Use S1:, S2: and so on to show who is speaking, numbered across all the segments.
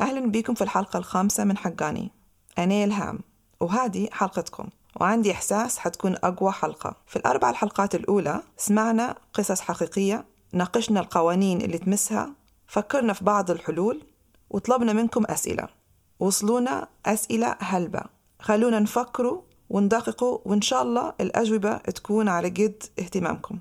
S1: أهلا بكم في الحلقة الخامسة من حقاني. أنا إلهام وهذه حلقتكم وعندي إحساس حتكون أقوى حلقة. في الأربع الحلقات الأولى سمعنا قصص حقيقية ناقشنا القوانين اللي تمسها فكرنا في بعض الحلول وطلبنا منكم أسئلة. وصلونا أسئلة هلبة. خلونا نفكروا وندققوا وإن شاء الله الأجوبة تكون على قد اهتمامكم.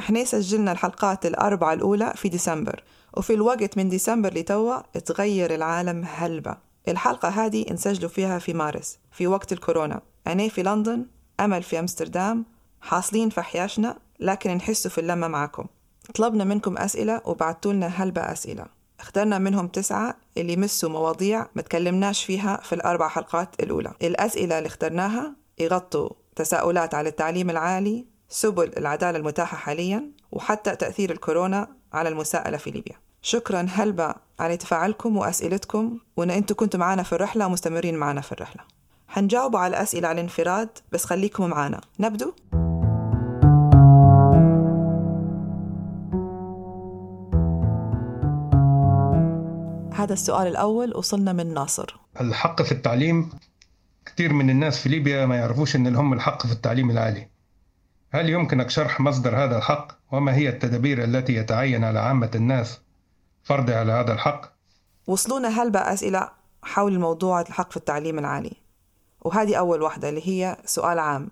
S1: إحنا سجلنا الحلقات الأربعة الأولى في ديسمبر. وفي الوقت من ديسمبر لتوا تغير العالم هلبة. الحلقة هذه نسجلوا فيها في مارس في وقت الكورونا. أنا في لندن أمل في أمستردام حاصلين في حياشنا لكن نحسوا في اللمة معكم. طلبنا منكم أسئلة وبعتوا لنا هلبة أسئلة. اخترنا منهم تسعة اللي يمسوا مواضيع ما تكلمناش فيها في الأربع حلقات الأولى. الأسئلة اللي اخترناها يغطوا تساؤلات على التعليم العالي سبل العدالة المتاحة حاليا وحتى تأثير الكورونا على المساءلة في ليبيا. شكرا هلبة على تفاعلكم وأسئلتكم وأن أنتم كنتوا معنا في الرحلة ومستمرين معنا في الرحلة. حنجاوب على الأسئلة على الانفراد بس خليكم معنا. نبدو؟ هذا السؤال الأول وصلنا من ناصر.
S2: الحق في التعليم كثير من الناس في ليبيا ما يعرفوش إن لهم الحق في التعليم العالي. هل يمكنك شرح مصدر هذا الحق؟ وما هي التدابير التي يتعين على عامة الناس؟ فرضها على هذا الحق.
S1: وصلونا هلبة أسئلة حول موضوع الحق في التعليم العالي. وهذه أول واحدة اللي هي سؤال عام.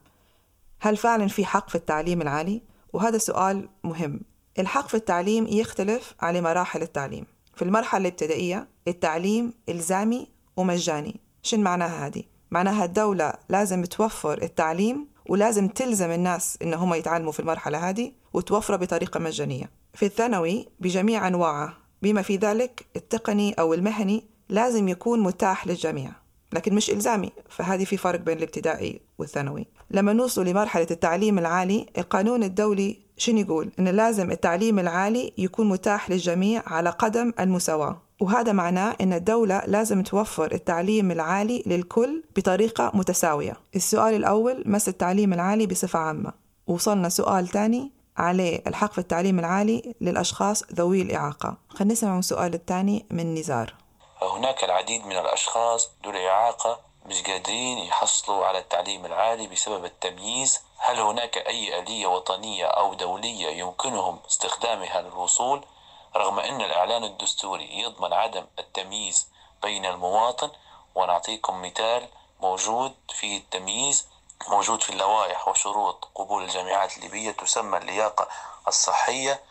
S1: هل فعلا في حق في التعليم العالي؟ وهذا سؤال مهم. الحق في التعليم يختلف على مراحل التعليم. في المرحلة الابتدائية التعليم إلزامي ومجاني. شن معناها هذه؟ معناها الدولة لازم توفر التعليم ولازم تلزم الناس إن هم يتعلموا في المرحلة هذه وتوفره بطريقة مجانية. في الثانوي بجميع أنواعه بما في ذلك التقني أو المهني لازم يكون متاح للجميع. لكن مش إلزامي فهذه في فرق بين الابتدائي والثانوي. لما نوصل لمرحلة التعليم العالي القانون الدولي شنو يقول؟ إن لازم التعليم العالي يكون متاح للجميع على قدم المساواة. وهذا معناه أن الدولة لازم توفر التعليم العالي للكل بطريقة متساوية. السؤال الأول مس التعليم العالي بصفة عامة؟ وصلنا سؤال ثاني عليه الحق في التعليم العالي للأشخاص ذوي الإعاقة. خلينا نسمع السؤال الثاني من نزار.
S3: هناك العديد من الأشخاص ذو الإعاقة مش قادرين يحصلوا على التعليم العالي بسبب التمييز. هل هناك أي آلية وطنية أو دولية يمكنهم استخدامها للوصول؟ رغم أن الإعلان الدستوري يضمن عدم التمييز بين المواطن ونعطيكم مثال موجود فيه التمييز موجود في اللوائح وشروط قبول الجامعات الليبية تسمى اللياقة الصحية.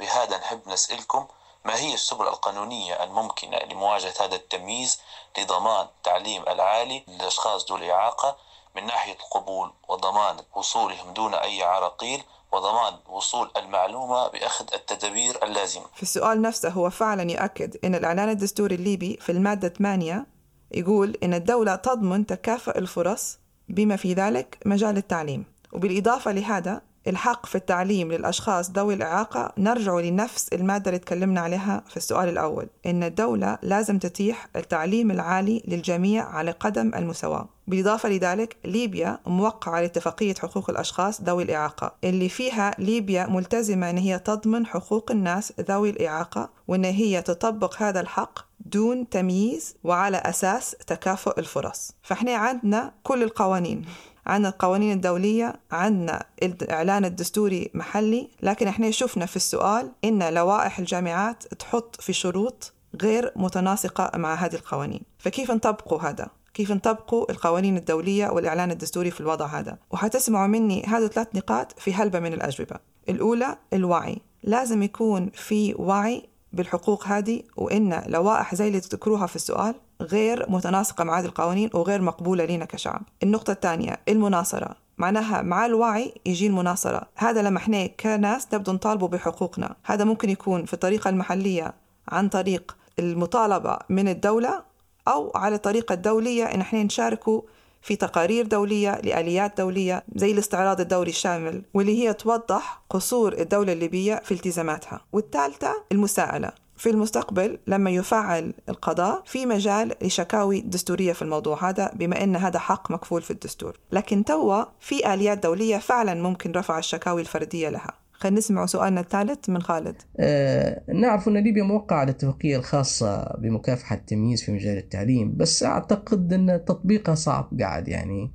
S3: بهذا نحب نسألكم ما هي السبل القانونية الممكنة لمواجهة هذا التمييز لضمان التعليم العالي للأشخاص ذو الإعاقة؟ من ناحية القبول وضمان وصولهم دون أي عراقيل وضمان وصول المعلومة بأخذ التدابير اللازمة.
S1: في السؤال نفسه هو فعلا يؤكد أن الإعلان الدستوري الليبي في المادة 8 يقول أن الدولة تضمن تكافؤ الفرص بما في ذلك مجال التعليم وبالإضافة لهذا الحق في التعليم للأشخاص ذوي الإعاقة نرجع لنفس المادة اللي تكلمنا عليها في السؤال الأول إن الدولة لازم تتيح التعليم العالي للجميع على قدم المساواة. بالإضافة لذلك ليبيا موقعة على اتفاقية حقوق الأشخاص ذوي الإعاقة اللي فيها ليبيا ملتزمة أن هي تضمن حقوق الناس ذوي الإعاقة وأن هي تطبق هذا الحق دون تمييز وعلى أساس تكافؤ الفرص. فإحنا عندنا كل القوانين. عندنا القوانين الدولية عندنا الإعلان الدستوري محلي. لكن إحنا شفنا في السؤال إن لوائح الجامعات تحط في شروط غير متناسقة مع هذه القوانين. فكيف نطبقوا هذا؟ كيف نطبقوا القوانين الدولية والإعلان الدستوري في الوضع هذا؟ وحتسمعوا مني هذه ثلاث نقاط في هلبة من الأجوبة. الأولى الوعي. لازم يكون في وعي بالحقوق هذه وإن لوائح زي اللي تذكروها في السؤال غير متناسقة مع هذه القوانين وغير مقبولة لنا كشعب. النقطة الثانية المناصرة. معناها مع الوعي يجي المناصرة. هذا لما إحنا كناس نبدو نطالبوا بحقوقنا. هذا ممكن يكون في الطريقة المحلية عن طريق المطالبة من الدولة أو على الطريقة الدولية إن إحنا نشاركوا في تقارير دولية لآليات دولية زي الاستعراض الدوري الشامل واللي هي توضح قصور الدولة الليبية في التزاماتها. والثالثة المساءلة. في المستقبل لما يفعل القضاء في مجال لشكاوي دستورية في الموضوع هذا بما أن هذا حق مكفول في الدستور. لكن توا في آليات دولية فعلا ممكن رفع الشكاوي الفردية لها. خلينا نسمع سؤالنا الثالث من خالد.
S4: آه نعرف أن ليبيا موقعة على الاتفاقية الخاصة بمكافحة التمييز في مجال التعليم بس أعتقد أن تطبيقها صعب قاعد يعني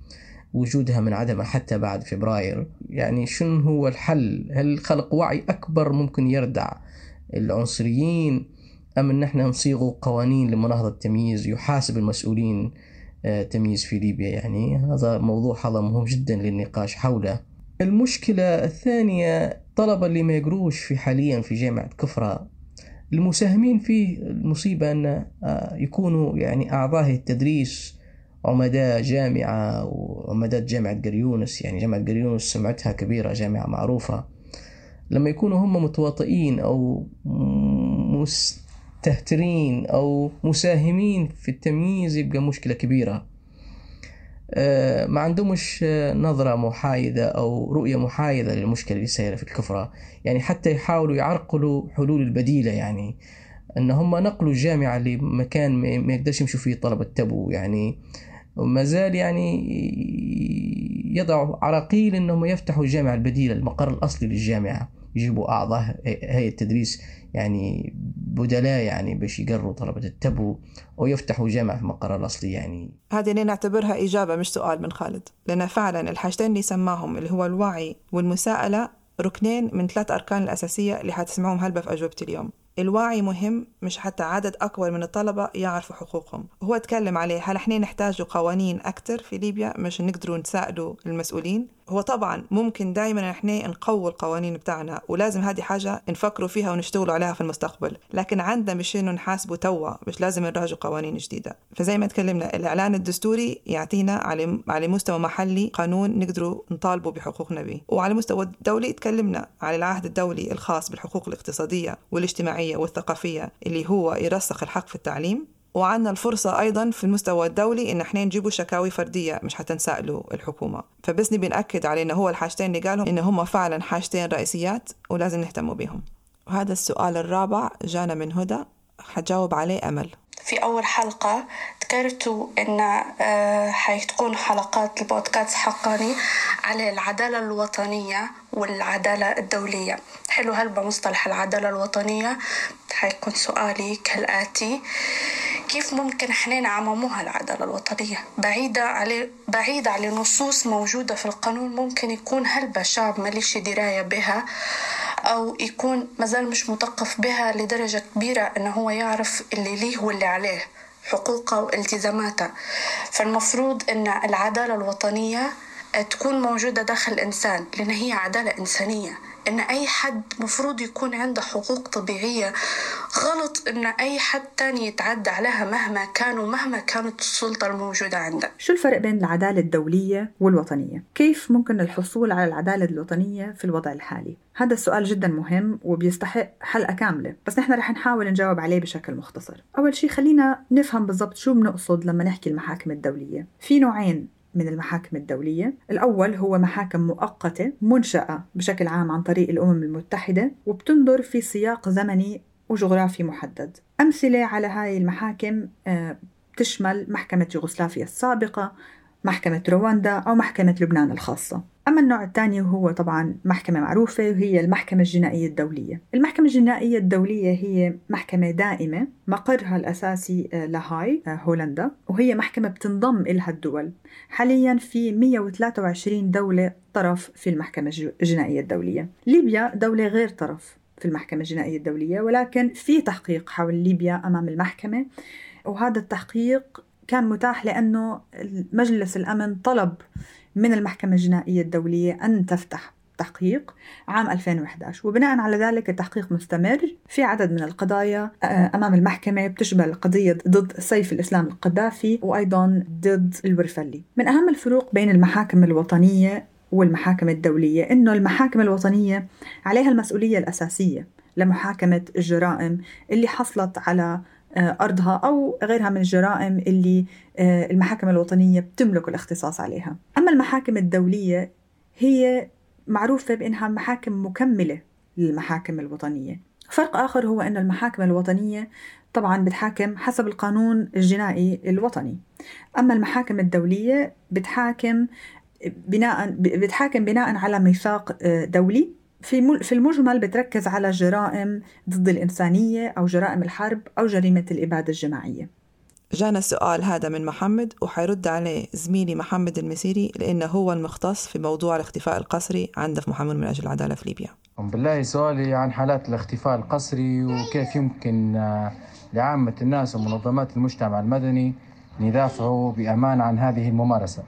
S4: وجودها من عدمها حتى بعد فبراير. يعني شنو هو الحل؟ هل خلق وعي أكبر ممكن يردع العنصريين أم أن إحنا نصيغ قوانين لمناهضة التمييز يحاسب المسؤولين آه، تمييز في ليبيا؟ يعني هذا موضوع هذا مهم جدا للنقاش حوله المشكلة. الثانية طلبة اللي ما يقروش في حاليا في جامعة كفرة. المساهمين فيه المصيبة أن آه، يكونوا يعني أعضاء التدريس عمداء جامعة وعمداء جامعة قريونس يعني جامعة قريونس سمعتها كبيرة جامعة معروفة. لما يكونوا هم متواطئين أو مستهترين أو مساهمين في التمييز يبقى مشكلة كبيرة. آه، ما عندهمش نظرة محايدة أو رؤية محايدة للمشكلة اللي سايرة في الكفرة. يعني حتى يحاولوا يعرقلوا حلول البديلة يعني. أن هم نقلوا الجامعة لمكان ما يقدرش يمشوا فيه طلبة تبو يعني. وما زال يعني يضعوا عراقيل أنهم يفتحوا الجامعة البديلة المقر الأصلي للجامعة. يجيبوا أعضاء هيئة التدريس يعني بدلاء يعني باش يقروا طلبة التبو أو يفتحوا جامعة في مقر الأصلي يعني.
S1: هذه اللي نعتبرها إجابة مش سؤال من خالد. لأن فعلا الحاجتين اللي سماهم اللي هو الوعي والمساءلة ركنين من ثلاث أركان الأساسية اللي حتسمعوهم هلبة في أجوبتي اليوم. الوعي مهم مش حتى عدد أكبر من الطلبة يعرفوا حقوقهم. هو تكلم عليه هل إحنا نحتاج قوانين أكثر في ليبيا مش نقدروا نساعدوا المسؤولين؟ هو طبعا ممكن دائما إحنا نقوي القوانين بتاعنا ولازم هذه حاجة نفكروا فيها ونشتغلوا عليها في المستقبل. لكن عندنا مش إنه نحاسبه توا مش لازم نراجع قوانين جديدة. فزي ما تكلمنا الإعلان الدستوري يعطينا على على مستوى محلي قانون نقدروا نطالبوا بحقوقنا به وعلى مستوى الدولي تكلمنا على العهد الدولي الخاص بالحقوق الاقتصادية والاجتماعية. والثقافية اللي هو يرسخ الحق في التعليم وعندنا الفرصة أيضا في المستوى الدولي إن إحنا نجيبوا شكاوي فردية مش حتى نسألوا الحكومة. فبس نبي نأكد على إنه هو الحاجتين اللي قالهم إن هم فعلا حاجتين رئيسيات ولازم نهتموا بهم وهذا السؤال الرابع جانا من هدى حجاوب عليه أمل.
S5: في أول حلقة ذكرتوا إن آه، حتكون حلقات البودكاست حقاني على العدالة الوطنية والعدالة الدولية. حلو هل بمصطلح العدالة الوطنية؟ حيكون سؤالي كالآتي. كيف ممكن إحنا نعمموها العدالة الوطنية؟ بعيدة على بعيدة على نصوص موجودة في القانون ممكن يكون هلبة شعب ماليش دراية بها؟ أو يكون مازال مش مثقف بها لدرجة كبيرة إنه هو يعرف اللي ليه واللي عليه حقوقه والتزاماته. فالمفروض إن العدالة الوطنية تكون موجودة داخل الإنسان لأن هي عدالة إنسانية. إن أي حد مفروض يكون عنده حقوق طبيعية غلط إن أي حد تاني يتعدى عليها مهما كان ومهما كانت السلطة الموجودة عنده
S6: شو الفرق بين العدالة الدولية والوطنية؟ كيف ممكن الحصول على العدالة الوطنية في الوضع الحالي؟ هذا السؤال جدا مهم وبيستحق حلقة كاملة بس نحن رح نحاول نجاوب عليه بشكل مختصر أول شيء خلينا نفهم بالضبط شو بنقصد لما نحكي المحاكم الدولية في نوعين من المحاكم الدولية. الأول هو محاكم مؤقتة منشأة بشكل عام عن طريق الأمم المتحدة وبتنظر في سياق زمني وجغرافي محدد. أمثلة على هاي المحاكم آه، تشمل محكمة يوغوسلافيا السابقة محكمة رواندا أو محكمة لبنان الخاصة. أما النوع الثاني هو طبعا محكمة معروفة وهي المحكمة الجنائية الدولية. المحكمة الجنائية الدولية هي محكمة دائمة مقرها الأساسي آه، لاهاي آه، هولندا وهي محكمة بتنضم إلها الدول. حاليا في 123 دولة طرف في المحكمة الجنائية الدولية. ليبيا دولة غير طرف في المحكمة الجنائية الدولية ولكن في تحقيق حول ليبيا أمام المحكمة وهذا التحقيق كان متاح لأنه مجلس الأمن طلب من المحكمة الجنائية الدولية أن تفتح تحقيق عام 2011 وبناء على ذلك التحقيق مستمر في عدد من القضايا آه، أمام المحكمة بتشمل قضية ضد سيف الإسلام القذافي وأيضا ضد الورفلي. من أهم الفروق بين المحاكم الوطنية والمحاكم الدولية إنه المحاكم الوطنية عليها المسؤولية الأساسية لمحاكمة الجرائم اللي حصلت على أرضها أو غيرها من الجرائم اللي آه، المحاكم الوطنية بتملك الاختصاص عليها. أما المحاكم الدولية هي معروفة بأنها محاكم مكملة للمحاكم الوطنية. فرق آخر هو أن المحاكم الوطنية طبعا بتحاكم حسب القانون الجنائي الوطني. أما المحاكم الدولية بتحاكم بناء بتحاكم بناء على ميثاق آه، دولي. في في المجمل بتركز على جرائم ضد الإنسانية أو جرائم الحرب أو جريمة الإبادة الجماعية.
S1: جانا السؤال هذا من محمد وحيرد عليه زميلي محمد المسيري لأنه هو المختص في موضوع الاختفاء القسري عنده في محمد من أجل العدالة في ليبيا.
S7: بالله سؤالي عن حالات الاختفاء القسري وكيف يمكن آه، لعامة الناس ومنظمات المجتمع المدني أن يدافعوا بأمان عن هذه الممارسة.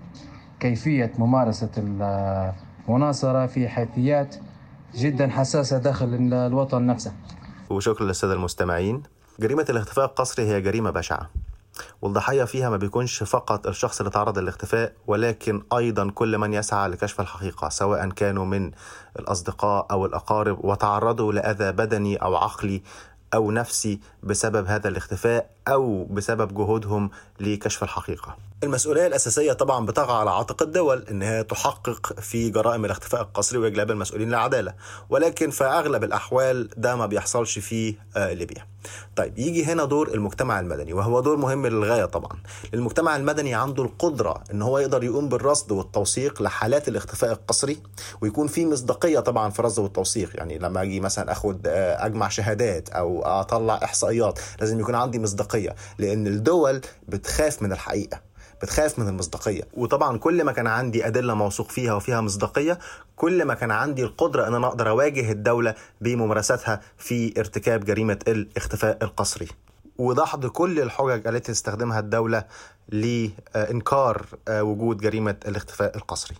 S7: كيفية ممارسة المناصرة في حيثيات جدا حساسة داخل الوطن نفسه.
S8: وشكرا للسادة المستمعين. جريمة الاختفاء القسري هي جريمة بشعة والضحية فيها ما بيكونش فقط الشخص اللي تعرض للاختفاء ولكن أيضا كل من يسعى لكشف الحقيقة سواء كانوا من الأصدقاء أو الأقارب وتعرضوا لأذى بدني أو عقلي أو نفسي بسبب هذا الاختفاء أو بسبب جهودهم لكشف الحقيقة. المسؤولية الأساسية طبعا بتقع على عاتق الدول إنها تحقق في جرائم الاختفاء القسري وإجلاب المسؤولين للعدالة ولكن في أغلب الأحوال ده ما بيحصلش في آه، ليبيا. طيب يجي هنا دور المجتمع المدني وهو دور مهم للغاية طبعا. المجتمع المدني عنده القدرة إن هو يقدر يقوم بالرصد والتوثيق لحالات الاختفاء القسري ويكون في مصداقية طبعا في الرصد والتوثيق. يعني لما أجي مثلا أخد آه، أجمع شهادات أو أطلع إحصائيات لازم يكون عندي مصداقية لأن الدول بتخاف من الحقيقة بتخاف من المصداقية. وطبعا كل ما كان عندي أدلة موثوق فيها وفيها مصداقية كل ما كان عندي القدرة إن أنا أقدر أواجه الدولة بممارستها في ارتكاب جريمة الاختفاء القسري. ودحض كل الحجج التي تستخدمها الدولة لإنكار وجود جريمة الاختفاء القسري.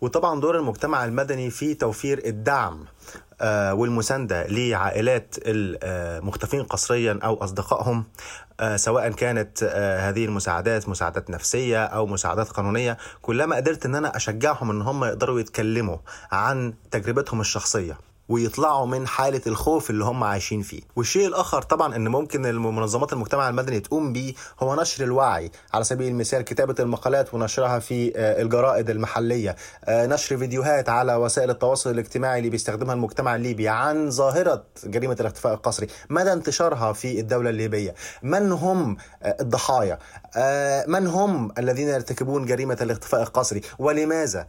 S8: وطبعا دور المجتمع المدني في توفير الدعم آه، والمساندة لعائلات المختفين قسريا أو أصدقائهم آه، سواء كانت آه، هذه المساعدات مساعدات نفسية أو مساعدات قانونية. كلما قدرت أن أنا أشجعهم أن هم يقدروا يتكلموا عن تجربتهم الشخصية. ويطلعوا من حالة الخوف اللي هم عايشين فيه. والشيء الآخر طبعا أن ممكن المنظمات المجتمع المدني تقوم بيه هو نشر الوعي على سبيل المثال كتابة المقالات ونشرها في آه، الجرائد المحلية آه، نشر فيديوهات على وسائل التواصل الاجتماعي اللي بيستخدمها المجتمع الليبي عن ظاهرة جريمة الاختفاء القسري. مدى انتشارها في الدولة الليبية؟ من هم آه، الضحايا؟ من هم الذين يرتكبون جريمة الاختفاء القسري؟ ولماذا؟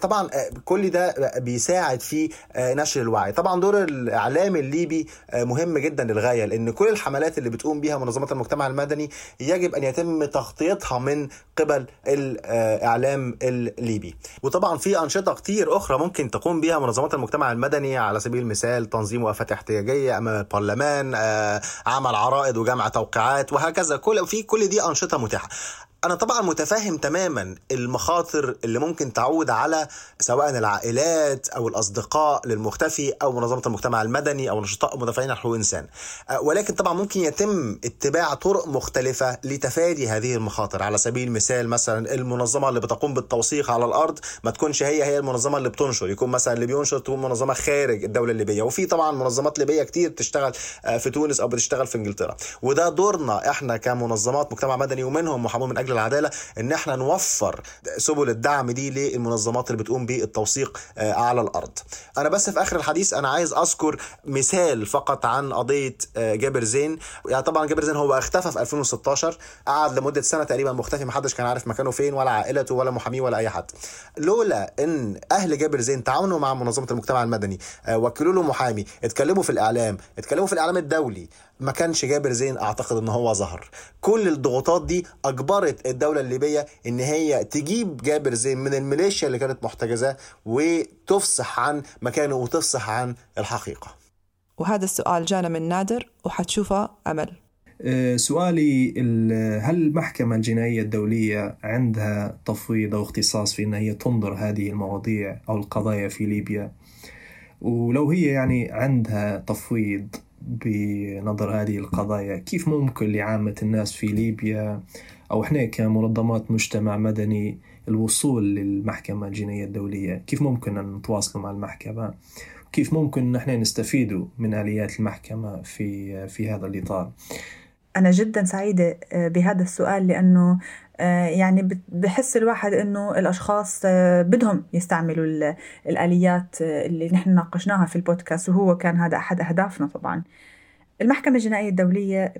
S8: طبعا آه، كل ده بيساعد في آه، نشر الوعي. طبعا دور الإعلام الليبي مهم جدا للغاية لأن كل الحملات اللي بتقوم بيها منظمات المجتمع المدني يجب أن يتم تغطيتها من قبل الإعلام الليبي. وطبعا في أنشطة كتير أخرى ممكن تقوم بها منظمات المجتمع المدني على سبيل المثال تنظيم وقفات احتجاجيه أمام البرلمان عمل عرائض وجمع توقيعات وهكذا. كل في كل دي أنشطة متاحة. أنا طبعا متفاهم تماما المخاطر اللي ممكن تعود على سواء العائلات أو الأصدقاء للمختفي أو منظمة المجتمع المدني أو نشطاء مدافعين عن حقوق الإنسان. أه، ولكن طبعا ممكن يتم اتباع طرق مختلفة لتفادي هذه المخاطر. على سبيل المثال مثلا المنظمة اللي بتقوم بالتوثيق على الأرض ما تكونش هي هي المنظمة اللي بتنشر. يكون مثلا اللي بينشر تكون منظمة خارج الدولة الليبية. وفي طبعا منظمات ليبية كتير بتشتغل أه، في تونس أو بتشتغل في إنجلترا. وده دورنا إحنا كمنظمات مجتمع مدني ومنهم محامون من أجل العدالة إن إحنا نوفر سبل الدعم دي للمنظمات اللي بتقوم بالتوثيق آه، على الأرض. أنا بس في آخر الحديث أنا عايز أذكر مثال فقط عن قضية آه، جابر زين. يعني طبعا جابر زين هو اختفى في 2016 قعد لمدة سنة تقريبا مختفي محدش كان عارف مكانه فين ولا عائلته ولا محاميه ولا أي حد. لولا إن أهل جابر زين تعاونوا مع منظمة المجتمع المدني آه، وكلوا له محامي اتكلموا في الإعلام اتكلموا في الإعلام الدولي ما كانش جابر زين أعتقد إن هو ظهر. كل الضغوطات دي أجبرت الدولة الليبية إن هي تجيب جابر زين من الميليشيا اللي كانت محتجزاه وتفصح عن مكانه وتفصح عن الحقيقة.
S1: وهذا السؤال جانا من نادر وحتشوفه أمل.
S4: أه، سؤالي هل المحكمة الجنائية الدولية عندها تفويض أو اختصاص في أن هي تنظر هذه المواضيع أو القضايا في ليبيا؟ ولو هي يعني عندها تفويض بنظر هذه القضايا؟ كيف ممكن لعامة الناس في ليبيا أو إحنا كمنظمات مجتمع مدني الوصول للمحكمة الجنائية الدولية؟ كيف ممكن أن نتواصلوا مع المحكمة؟ كيف ممكن أن إحنا نستفيدوا من آليات المحكمة في في هذا الإطار؟
S6: أنا جدا سعيدة آه، بهذا السؤال لأنه يعني بحس الواحد إنه الأشخاص آه، بدهم يستعملوا الآليات اللي نحن ناقشناها في البودكاست وهو كان هذا أحد أهدافنا طبعا. المحكمة الجنائية الدولية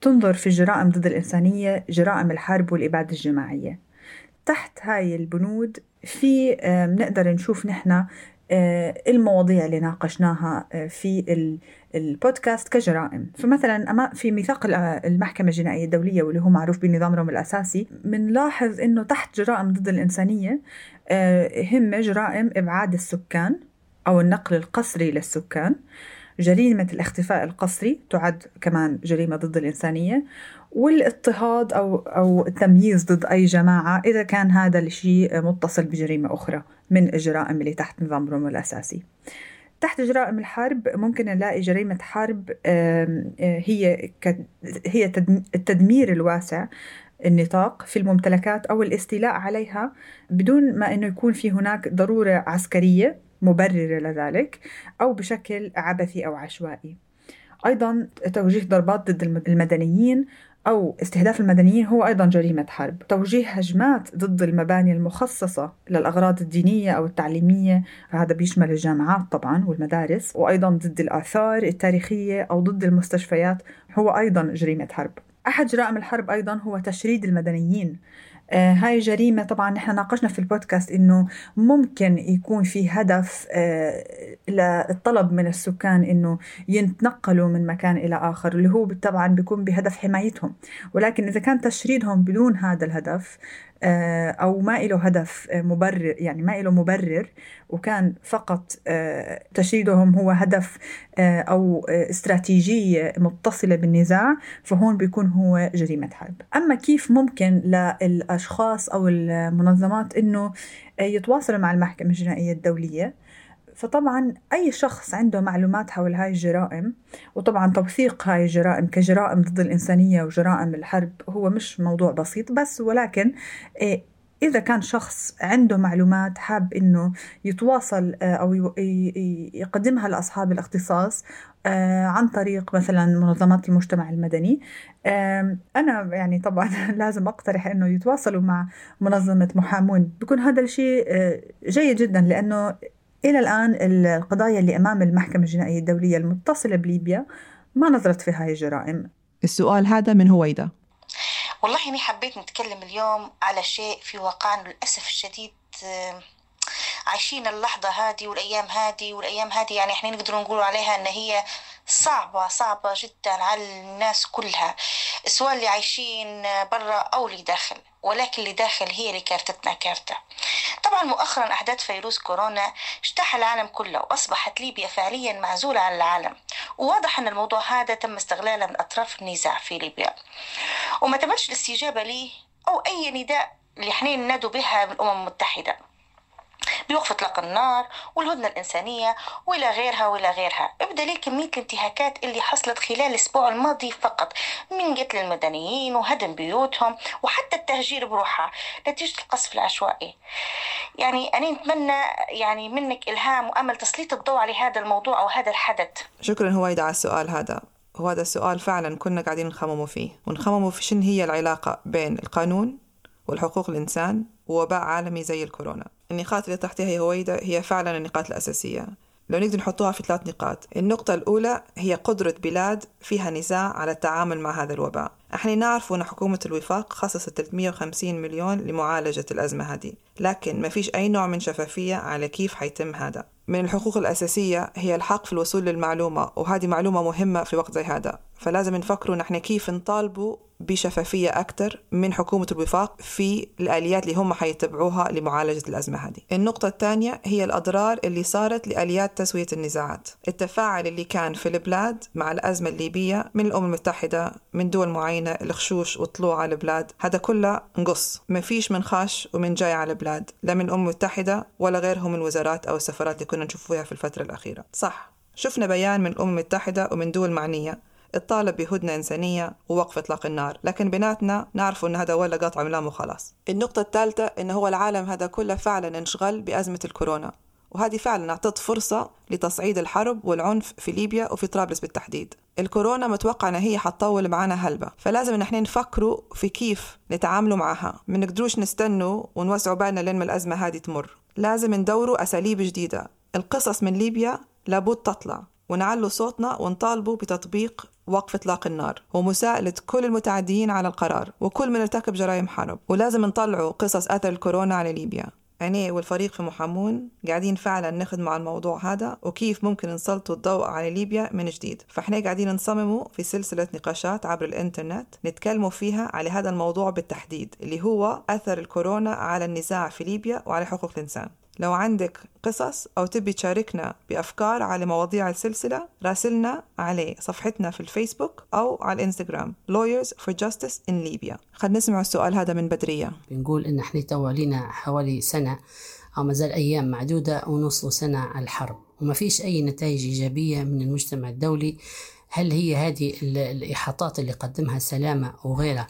S6: تنظر في الجرائم ضد الإنسانية جرائم الحرب والإبادة الجماعية. تحت هاي البنود في بنقدر نشوف نحن آه، المواضيع اللي ناقشناها آه، في البودكاست كجرائم. فمثلا في ميثاق المحكمة الجنائية الدولية واللي هو معروف بنظام روم الأساسي بنلاحظ أنه تحت جرائم ضد الإنسانية هم جرائم إبعاد السكان أو النقل القسري للسكان. جريمة الاختفاء القسري تعد كمان جريمة ضد الإنسانية. والإضطهاد أو أو التمييز ضد أي جماعة إذا كان هذا الشيء متصل بجريمة أخرى من الجرائم اللي تحت نظام روما الأساسي. تحت جرائم الحرب ممكن نلاقي جريمة حرب هي هي التدمير الواسع النطاق في الممتلكات أو الاستيلاء عليها بدون ما أنه يكون في هناك ضرورة عسكرية مبررة لذلك أو بشكل عبثي أو عشوائي. أيضا توجيه ضربات ضد المدنيين أو استهداف المدنيين هو أيضا جريمة حرب. توجيه هجمات ضد المباني المخصصة للأغراض الدينية أو التعليمية هذا بيشمل الجامعات طبعا والمدارس وأيضا ضد الآثار التاريخية أو ضد المستشفيات هو أيضا جريمة حرب. أحد جرائم الحرب أيضا هو تشريد المدنيين. آه هاي جريمة طبعا نحن ناقشنا في البودكاست إنه ممكن يكون في هدف آه للطلب من السكان إنه يتنقلوا من مكان إلى آخر اللي هو طبعا بيكون بهدف حمايتهم. ولكن إذا كان تشريدهم بدون هذا الهدف أو ما له هدف آه، مبرر يعني ما له مبرر وكان فقط آه، تشريدهم هو هدف أو استراتيجية متصلة بالنزاع فهون بيكون هو جريمة حرب. أما كيف ممكن للأشخاص أو المنظمات أنه يتواصلوا مع المحكمة الجنائية الدولية فطبعا أي شخص عنده معلومات حول هاي الجرائم وطبعا توثيق هاي الجرائم كجرائم ضد الإنسانية وجرائم الحرب هو مش موضوع بسيط بس ولكن إيه، إذا كان شخص عنده معلومات حاب إنه يتواصل آه، أو يقدمها لأصحاب الاختصاص آه، عن طريق مثلا منظمات المجتمع المدني أنا يعني طبعا لازم أقترح إنه يتواصلوا مع منظمة محامون. بيكون هذا الشيء آه، جيد جدا لأنه إلى الآن القضايا اللي أمام المحكمة الجنائية الدولية المتصلة بليبيا ما نظرت في هاي الجرائم
S1: السؤال هذا من هويدا.
S9: والله إني حبيت نتكلم اليوم على شيء في واقعنا للأسف الشديد عايشين اللحظة هذه والأيام هذه والأيام هذه يعني إحنا نقدر نقول عليها إن هي صعبة صعبة جدا على الناس كلها. سواء اللي عايشين برا أو اللي داخل ولكن اللي داخل هي اللي كارتتنا كارتة. طبعا مؤخرا أحداث فيروس كورونا اجتاح العالم كله وأصبحت ليبيا فعليا معزولة عن العالم. وواضح أن الموضوع هذا تم استغلاله من أطراف النزاع في ليبيا. وما تمتش الاستجابة ليه أو أي نداء اللي إحنا ندوا بها من الأمم المتحدة. بوقف اطلاق النار والهدنة الإنسانية وإلى غيرها وإلى غيرها. بدليل كمية الانتهاكات اللي حصلت خلال الأسبوع الماضي فقط. من قتل المدنيين وهدم بيوتهم وحتى التهجير بروحها. نتيجة القصف العشوائي. يعني أنا نتمنى يعني منك إلهام وأمل تسليط الضوء على هذا الموضوع أو هذا الحدث.
S1: شكرا هويدا على السؤال هذا. وهذا السؤال فعلا كنا قاعدين نخمموا فيه. ونخمموا في شن هي العلاقة بين القانون والحقوق الإنسان ووباء عالمي زي الكورونا. النقاط اللي تحتها هي هويدا هي فعلا النقاط الأساسية. لو نقدر نحطوها في ثلاث نقاط. النقطة الأولى هي قدرة بلاد فيها نزاع على التعامل مع هذا الوباء. إحنا نعرف أن حكومة الوفاق خصصت 350 مليون لمعالجة الأزمة هذه. لكن ما فيش أي نوع من شفافية على كيف حيتم هذا. من الحقوق الأساسية هي الحق في الوصول للمعلومة وهذه معلومة مهمة في وقت زي هذا. فلازم نفكروا نحن كيف نطالبوا بشفافية أكثر من حكومة الوفاق في الآليات اللي هم حيتبعوها لمعالجة الأزمة هذه. النقطة الثانية هي الأضرار اللي صارت لآليات تسوية النزاعات. التفاعل اللي كان في البلاد مع الأزمة الليبية من الأمم المتحدة من دول معينة الخشوش وطلوع على البلاد هذا كله نقص. ما فيش من خاش ومن جاي على البلاد لا من الأمم المتحدة ولا غيرهم من الوزارات أو السفارات اللي كنا نشوفوها في الفترة الأخيرة. صح شفنا بيان من الأمم المتحدة ومن دول معنية. الطالب بهدنة إنسانية ووقف إطلاق النار لكن بيناتنا نعرفوا أن هذا ولا قطع ملام وخلاص. النقطة الثالثة أنه هو العالم هذا كله فعلا انشغل بأزمة الكورونا وهذه فعلا أعطت فرصة لتصعيد الحرب والعنف في ليبيا وفي طرابلس بالتحديد. الكورونا متوقع أنها هي حتطول معنا هلبة فلازم إن إحنا نفكروا في كيف نتعاملوا معها. ما نقدروش نستنوا ونوسعوا بالنا لين ما الأزمة هذه تمر. لازم ندوروا أساليب جديدة. القصص من ليبيا لابد تطلع ونعلو صوتنا ونطالبوا بتطبيق وقف إطلاق النار ومساءلة كل المتعديين على القرار وكل من ارتكب جرائم حرب. ولازم نطلعوا قصص أثر الكورونا على ليبيا. أنا والفريق في محامون قاعدين فعلا نخدم على الموضوع هذا وكيف ممكن نسلطوا الضوء على ليبيا من جديد. فإحنا قاعدين نصمموا في سلسلة نقاشات عبر الإنترنت نتكلموا فيها على هذا الموضوع بالتحديد اللي هو أثر الكورونا على النزاع في ليبيا وعلى حقوق الإنسان. لو عندك قصص أو تبي تشاركنا بأفكار على مواضيع السلسلة راسلنا على صفحتنا في الفيسبوك أو على الإنستغرام Lawyers for Justice in Libya. خلينا نسمع السؤال هذا من بدرية.
S10: بنقول إن إحنا تو لينا حوالي سنة أو مازال أيام معدودة ونوصلوا سنة على الحرب وما فيش أي نتائج إيجابية من المجتمع الدولي. هل هي هذه الإحاطات اللي قدمها سلامة وغيرها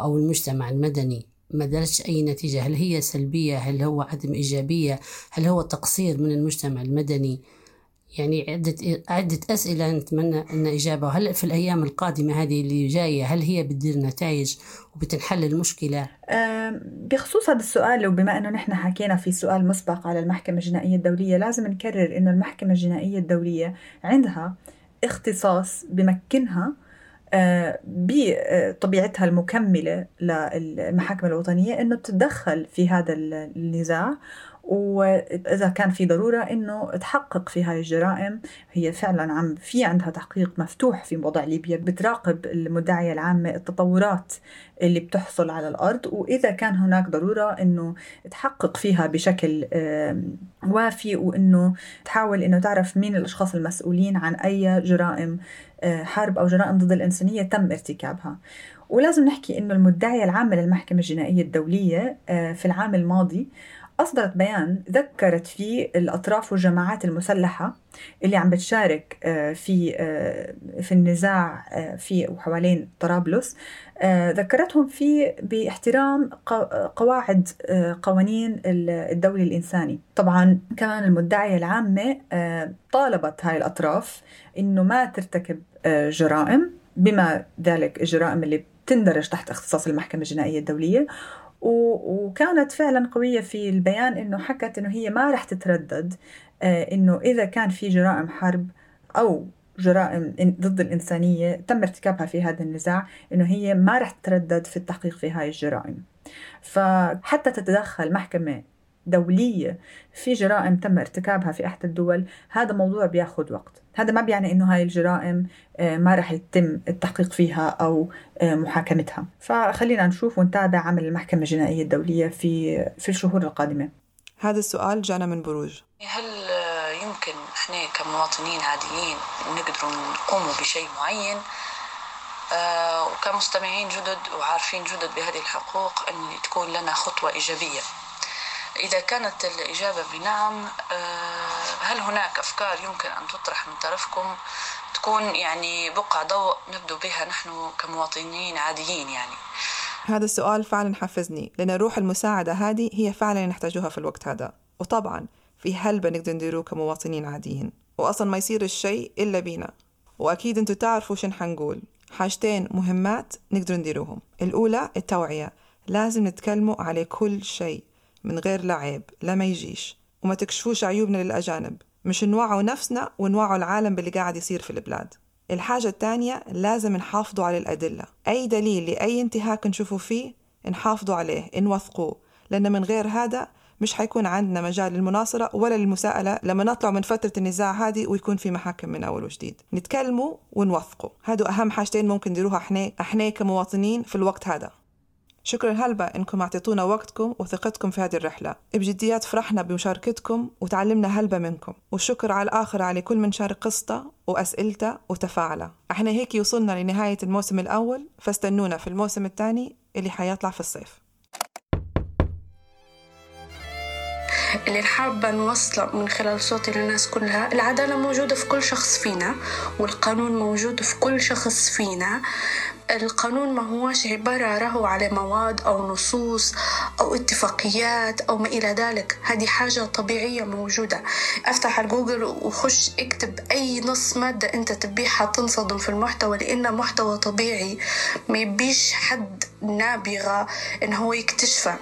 S10: أو المجتمع المدني ما دارتش أي نتيجة. هل هي سلبية؟ هل هو عدم إيجابية؟ هل هو تقصير من المجتمع المدني؟ يعني عدة عدة أسئلة نتمنى أن إجابة. هل في الأيام القادمة هذه اللي جاية هل هي بتدير نتائج وبتنحل المشكلة؟
S6: بخصوص هذا السؤال وبما أنه نحن حكينا في سؤال مسبق على المحكمة الجنائية الدولية لازم نكرر أنه المحكمة الجنائية الدولية عندها اختصاص بمكنها بطبيعتها المكملة للمحاكم الوطنية أنه تتدخل في هذا النزاع. وإذا كان في ضرورة إنه تحقق في هاي الجرائم. هي فعلا عم في عندها تحقيق مفتوح في وضع ليبيا بتراقب المدعية العامة التطورات اللي بتحصل على الأرض. وإذا كان هناك ضرورة إنه تحقق فيها بشكل وافي. وإنه تحاول إنه تعرف مين الأشخاص المسؤولين عن أي جرائم حرب أو جرائم ضد الإنسانية تم ارتكابها. ولازم نحكي إنه المدعية العامة للمحكمة الجنائية الدولية في العام الماضي أصدرت بيان ذكرت فيه الأطراف والجماعات المسلحة اللي عم بتشارك في في النزاع في وحوالين طرابلس. ذكرتهم فيه باحترام قواعد قوانين الدولي الإنساني طبعا كمان المدعية العامة طالبت هاي الأطراف إنه ما ترتكب جرائم بما ذلك الجرائم اللي تندرج تحت اختصاص المحكمة الجنائية الدولية. وكانت فعلا قوية في البيان إنه حكت إنه هي ما رح تتردد إنه إذا كان في جرائم حرب أو جرائم ضد الإنسانية تم ارتكابها في هذا النزاع إنه هي ما رح تتردد في التحقيق في هاي الجرائم. فحتى تتدخل محكمة دولية في جرائم تم ارتكابها في أحد الدول. هذا موضوع بياخد وقت. هذا ما بيعني إنه هاي الجرائم ما رح يتم التحقيق فيها أو محاكمتها. فخلينا نشوف ونتابع عمل المحكمة الجنائية الدولية في في الشهور القادمة.
S1: هذا السؤال جانا من بروج.
S11: هل يمكن إحنا كمواطنين عاديين نقدروا نقوم بشيء معين؟ وكمستمعين جدد وعارفين جدد بهذه الحقوق أن تكون لنا خطوة إيجابية. إذا كانت الإجابة بنعم هل هناك أفكار يمكن أن تطرح من طرفكم؟ تكون يعني بقع ضوء نبدو بها نحن كمواطنين عاديين يعني.
S1: هذا السؤال فعلا حفزني لأن روح المساعدة هذه هي فعلا نحتاجوها في الوقت هذا. وطبعا في هلبة نقدر نديروه كمواطنين عاديين. وأصلا ما يصير الشيء إلا بينا وأكيد أنتوا تعرفوا شن حنقول. حاجتين مهمات نقدر نديروهم. الأولى التوعية. لازم نتكلموا على كل شيء. من غير لعيب لا ما يجيش. وما تكشفوش عيوبنا للأجانب. مش نوعوا نفسنا ونوعوا العالم باللي قاعد يصير في البلاد. الحاجة الثانية لازم نحافظوا على الأدلة. أي دليل لأي انتهاك نشوفه فيه نحافظوا عليه نوثقوه. لأن من غير هذا مش حيكون عندنا مجال للمناصرة ولا للمساءلة لما نطلع من فترة النزاع هذه ويكون في محاكم من أول وجديد. نتكلموا ونوثقوا. هادو أهم حاجتين ممكن نديروها إحنا أحنا كمواطنين في الوقت هذا. شكرا هلبا إنكم أعطيتونا وقتكم وثقتكم في هذه الرحلة. بجديات فرحنا بمشاركتكم وتعلمنا هلبا منكم. والشكر على الآخر على كل من شارك قصته وأسئلته وتفاعله إحنا هيك وصلنا لنهاية الموسم الأول. فاستنونا في الموسم الثاني اللي حيطلع في الصيف.
S5: اللي حابة نوصله من خلال صوتي للناس كلها العدالة موجودة في كل شخص فينا والقانون موجود في كل شخص فينا. القانون ما هوش عبارة راهو على مواد أو نصوص أو اتفاقيات أو ما إلى ذلك. هذه حاجة طبيعية موجودة. أفتح الجوجل وخش اكتب أي نص مادة أنت تبيها تنصدم في المحتوى لأنه محتوى طبيعي ما يبيش حد نابغة إن هو يكتشفه.